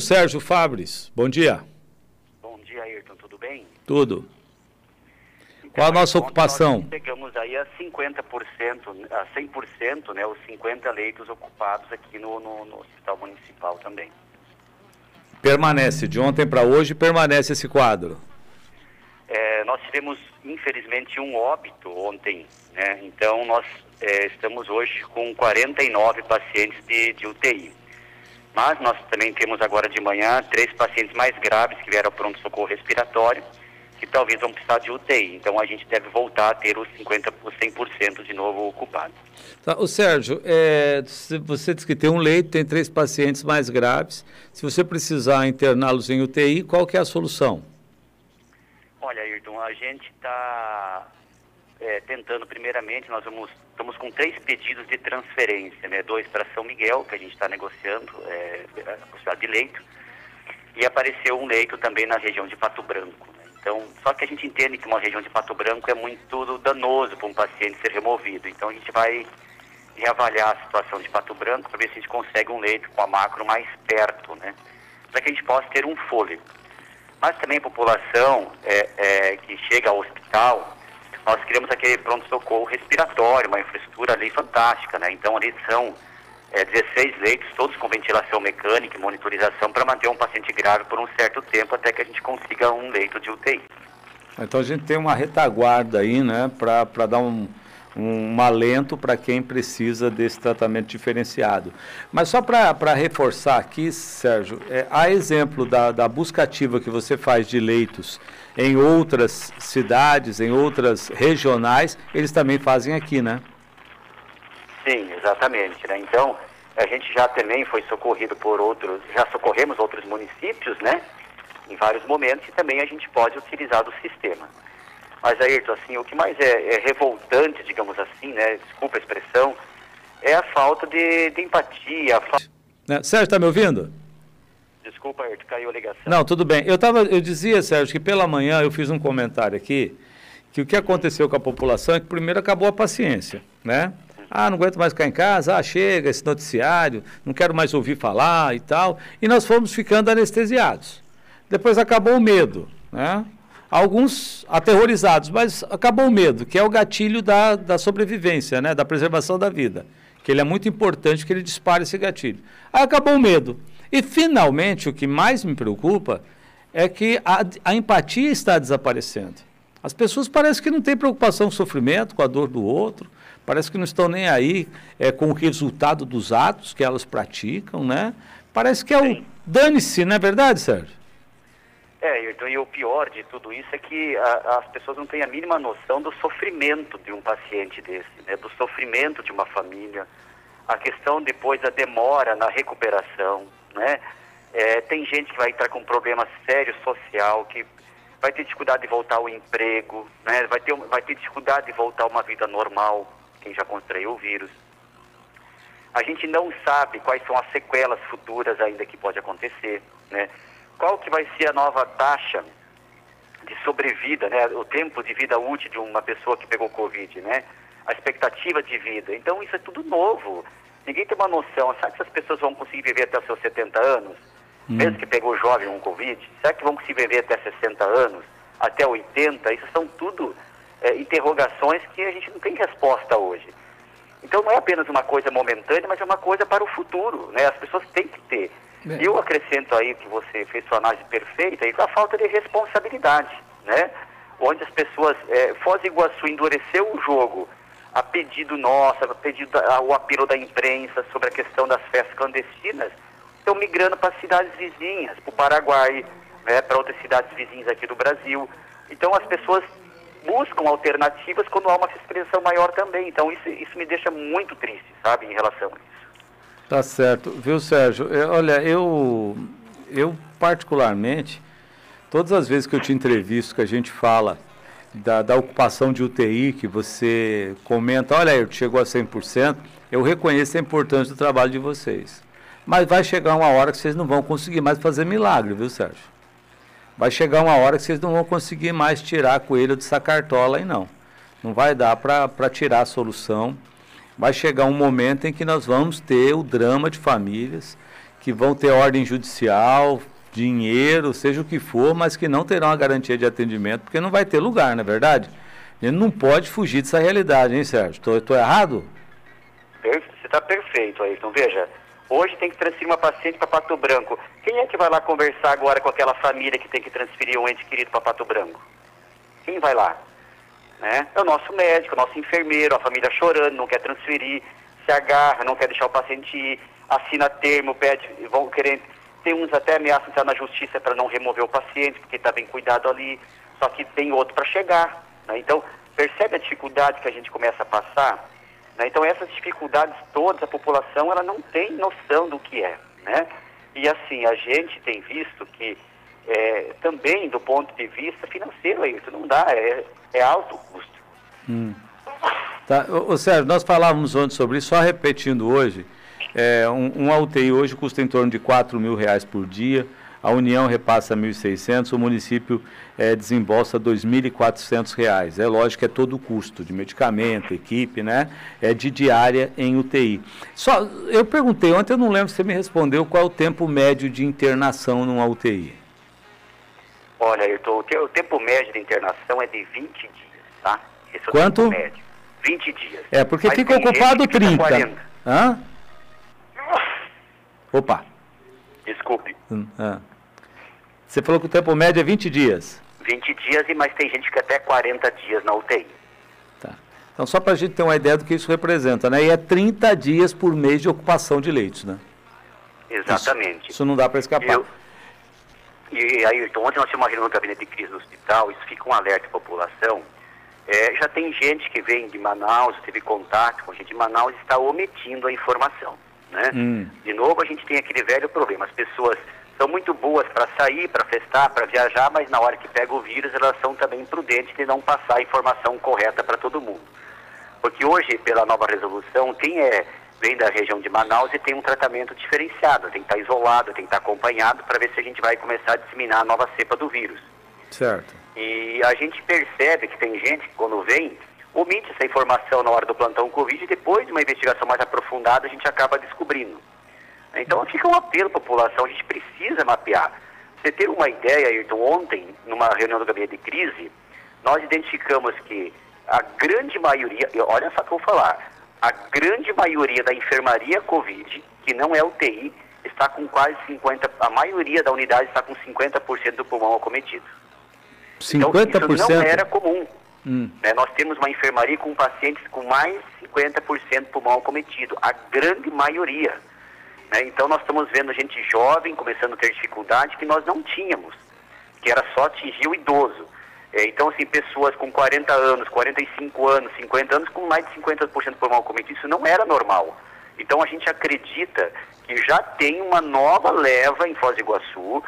Sérgio Fabres, bom dia. Bom dia, Ayrton, tudo bem? Tudo. Qual a nossa ocupação? Nós chegamos aí a 50%, a 100%, né, os 50 leitos ocupados aqui no, no, no Hospital Municipal também. Permanece, de ontem para hoje permanece esse quadro. É, nós tivemos, infelizmente, um óbito ontem, né? Então, nós é, estamos hoje com 49 pacientes de, de UTI. Mas nós também temos agora de manhã três pacientes mais graves que vieram ao pronto-socorro respiratório, que talvez vão precisar de UTI. Então a gente deve voltar a ter os 50%, 100% de novo ocupado. Tá, o Sérgio, é, você disse que tem um leito, tem três pacientes mais graves. Se você precisar interná-los em UTI, qual que é a solução? Olha, Ayrton, a gente está é, tentando, primeiramente, nós vamos, estamos com três pedidos de transferência, né? Dois para São Miguel, que a gente está negociando, é, a possibilidade de leito, e apareceu um leito também na região de Pato Branco. Né? Então, só que a gente entende que uma região de Pato Branco é muito danoso para um paciente ser removido. Então, a gente vai reavaliar a situação de Pato Branco para ver se a gente consegue um leito com a macro mais perto, né? Para que a gente possa ter um fôlego. Mas também a população é, é, que chega ao hospital, nós criamos aquele pronto-socorro respiratório, uma infraestrutura ali fantástica, né? Então ali são é, 16 leitos, todos com ventilação mecânica e monitorização para manter um paciente grave por um certo tempo até que a gente consiga um leito de UTI. Então a gente tem uma retaguarda aí, né, para dar um, um, um alento para quem precisa desse tratamento diferenciado. Mas só para reforçar aqui, Sérgio, é, há exemplo da, da busca ativa que você faz de leitos em outras cidades, em outras regionais, eles também fazem aqui, né? Sim, exatamente. Né? Então, a gente já também foi socorrido por outros, já socorremos outros municípios, né? Em vários momentos, e também a gente pode utilizar do sistema. Mas, Ayrton, assim, o que mais é, é revoltante, digamos assim, né? Desculpa a expressão, é a falta de, de empatia. Fa... Né? Sérgio, está me ouvindo? Desculpa, Ayrton, caiu a ligação. Não, tudo bem. Eu, tava, eu dizia, Sérgio, que pela manhã eu fiz um comentário aqui, que o que aconteceu com a população é que primeiro acabou a paciência, né? Ah, não aguento mais ficar em casa, ah, chega esse noticiário, não quero mais ouvir falar e tal. E nós fomos ficando anestesiados. Depois acabou o medo, né? Alguns aterrorizados, mas acabou o medo, que é o gatilho da, da sobrevivência, né? Da preservação da vida. Que ele é muito importante que ele dispare esse gatilho. Aí acabou o medo. E, finalmente, o que mais me preocupa é que a, a empatia está desaparecendo. As pessoas parecem que não têm preocupação com o sofrimento, com a dor do outro, parece que não estão nem aí é, com o resultado dos atos que elas praticam, né? Parece que é o dane-se, não é verdade, Sérgio? É, então, e o pior de tudo isso é que a, as pessoas não têm a mínima noção do sofrimento de um paciente desse, né? do sofrimento de uma família, a questão depois da demora na recuperação, né? É, tem gente que vai estar com um problema sério social, que vai ter dificuldade de voltar ao emprego, né? vai, ter, vai ter dificuldade de voltar a uma vida normal, quem já contraiu o vírus. A gente não sabe quais são as sequelas futuras ainda que pode acontecer, né? Qual que vai ser a nova taxa de sobrevida, né? O tempo de vida útil de uma pessoa que pegou Covid, né? A expectativa de vida. Então isso é tudo novo. Ninguém tem uma noção. Será que essas pessoas vão conseguir viver até os seus 70 anos? Hum. Mesmo que pegou jovem um Covid? Será que vão conseguir viver até 60 anos? Até 80? Isso são tudo é, interrogações que a gente não tem resposta hoje. Então não é apenas uma coisa momentânea, mas é uma coisa para o futuro. Né? As pessoas têm que ter. E eu acrescento aí que você fez sua análise perfeita, e a falta de responsabilidade, né? Onde as pessoas, é, Foz do Iguaçu endureceu o jogo a pedido nosso, a pedido o apelo da imprensa sobre a questão das festas clandestinas, estão migrando para cidades vizinhas, para o Paraguai, né, para outras cidades vizinhas aqui do Brasil. Então as pessoas buscam alternativas quando há uma fiscalização maior também. Então isso, isso me deixa muito triste, sabe, em relação a isso. Tá certo. Viu, Sérgio? Eu, olha, eu, eu particularmente, todas as vezes que eu te entrevisto, que a gente fala da, da, ocupação de UTI, que você comenta, olha, eu chegou a 100%, eu reconheço a importância do trabalho de vocês. Mas vai chegar uma hora que vocês não vão conseguir mais fazer milagre, viu, Sérgio? Vai chegar uma hora que vocês não vão conseguir mais tirar coelho de sacartola aí, não. Não vai dar para tirar a solução. Vai chegar um momento em que nós vamos ter o drama de famílias que vão ter ordem judicial, dinheiro, seja o que for, mas que não terão a garantia de atendimento, porque não vai ter lugar, não é verdade? Ele não pode fugir dessa realidade, hein, Sérgio? Estou errado? Você está perfeito, aí. Então, veja, hoje tem que transferir uma paciente para Pato Branco. Quem é que vai lá conversar agora com aquela família que tem que transferir um ente querido para Pato Branco? Quem vai lá? Né? É o nosso médico, o nosso enfermeiro, a família chorando, não quer transferir, se agarra, não quer deixar o paciente ir, assina termo, pede, vão querer. Tem uns até ameaçam entrar na justiça para não remover o paciente, porque está bem cuidado ali, só que tem outro para chegar. Né? Então, percebe a dificuldade que a gente começa a passar? Né? Então, essas dificuldades todas, a população ela não tem noção do que é. Né? E assim, a gente tem visto que é, também do ponto de vista financeiro, isso não dá, é, é alto o custo. Hum. Tá. Ô, Sérgio, nós falávamos ontem sobre isso, só repetindo hoje, é, um, um UTI hoje custa em torno de 4 mil reais por dia, a União repassa 1.600, o município é, desembolsa R$ 2.400. É lógico que é todo o custo de medicamento, equipe, né? É de diária em UTI. Só, eu perguntei ontem, eu não lembro se você me respondeu qual é o tempo médio de internação numa UTI. Olha, eu tô, o tempo médio de internação é de 20 dias, tá? Esse é o Quanto? tempo médio. 20 dias. É, porque Mas fica ocupado 30. Hã? Opa. Desculpe. Hum, ah. Você falou que o tempo médio é 20 dias. 20 dias, e mas tem gente que até 40 dias na UTI. Tá. Então, só para a gente ter uma ideia do que isso representa, né? E é 30 dias por mês de ocupação de leitos, né? Exatamente. Isso, isso não dá para escapar. Eu, e aí, então, ontem nós tínhamos uma reunião no gabinete de crise no hospital, isso fica um alerta à população. É, já tem gente que vem de Manaus, teve contato com gente de Manaus, está omitindo a informação. Né? Hum. De novo, a gente tem aquele velho problema. As pessoas são muito boas para sair, para festar, para viajar, mas na hora que pega o vírus, elas são também imprudentes de não passar a informação correta para todo mundo. Porque hoje, pela nova resolução, quem é, vem da região de Manaus e tem um tratamento diferenciado, tem que estar isolado, tem que estar acompanhado para ver se a gente vai começar a disseminar a nova cepa do vírus. Certo. E a gente percebe que tem gente que quando vem, omite essa informação na hora do plantão Covid e depois de uma investigação mais aprofundada a gente acaba descobrindo. Então fica um apelo à população, a gente precisa mapear. Você ter uma ideia, Ayrton, ontem, numa reunião do gabinete de crise, nós identificamos que a grande maioria, olha só o que eu vou falar, a grande maioria da enfermaria Covid, que não é UTI, está com quase 50%, a maioria da unidade está com 50% do pulmão acometido. 50%? Então, isso não era comum. Hum. Né? Nós temos uma enfermaria com pacientes com mais de 50% pulmão acometido, a grande maioria. Né? Então nós estamos vendo gente jovem começando a ter dificuldade que nós não tínhamos, que era só atingir o idoso. É, então, assim, pessoas com 40 anos, 45 anos, 50 anos, com mais de 50% por mal cometido, isso não era normal. Então a gente acredita que já tem uma nova leva em Foz do Iguaçu,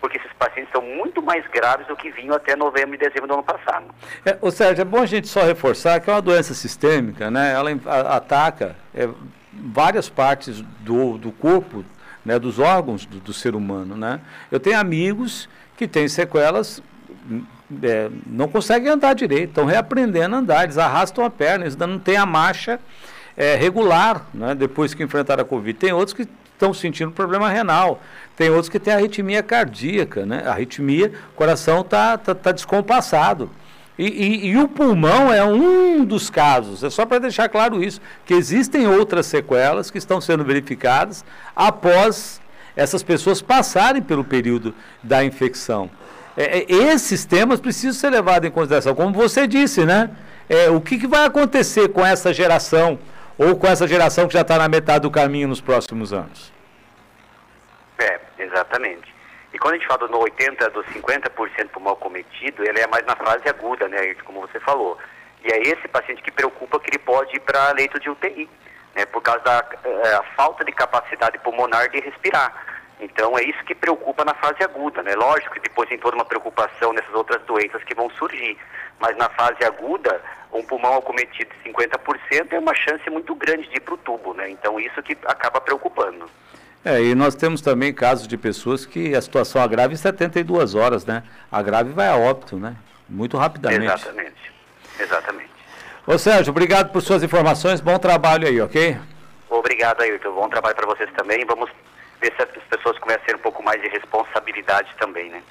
porque esses pacientes estão muito mais graves do que vinham até novembro e dezembro do ano passado. É, o Sérgio, é bom a gente só reforçar que é uma doença sistêmica, né? Ela ataca é, várias partes do, do corpo, né, dos órgãos do, do, ser humano. Né? Eu tenho amigos que têm sequelas, é, não conseguem andar direito, estão reaprendendo a andar, eles arrastam a perna, eles não têm a marcha é, regular né, depois que enfrentaram a Covid. Tem outros que estão sentindo problema renal, tem outros que têm arritmia cardíaca, né? arritmia, o coração está tá, tá descompassado. E, e, e, o pulmão é um dos casos, é só para deixar claro isso, que existem outras sequelas que estão sendo verificadas após essas pessoas passarem pelo período da infecção. É, é esses temas precisam ser levados em consideração, como você disse, né? É, o que, que vai acontecer com essa geração, ou com essa geração que já está na metade do caminho nos próximos anos? É, exatamente. E quando a gente fala do 80% dos 50% por mal cometido, ele é mais na fase aguda, né, como você falou. E é esse paciente que preocupa que ele pode ir para leito de UTI, né, por causa da é, falta de capacidade pulmonar de respirar. Então é isso que preocupa na fase aguda, né? Lógico que depois tem toda uma preocupação nessas outras doenças que vão surgir, mas na fase aguda, um pulmão acometido de 50% é uma chance muito grande de ir para o tubo, né? Então isso que acaba preocupando. É, e nós temos também casos de pessoas que a situação agrava em 72 horas, né? A grave vai a óbito, né? Muito rapidamente. Exatamente. Exatamente. Ô Sérgio, obrigado por suas informações. Bom trabalho aí, ok? Obrigado, Ayrton. Bom trabalho para vocês também. Vamos ver se as pessoas começam a ter um pouco mais de responsabilidade também, né?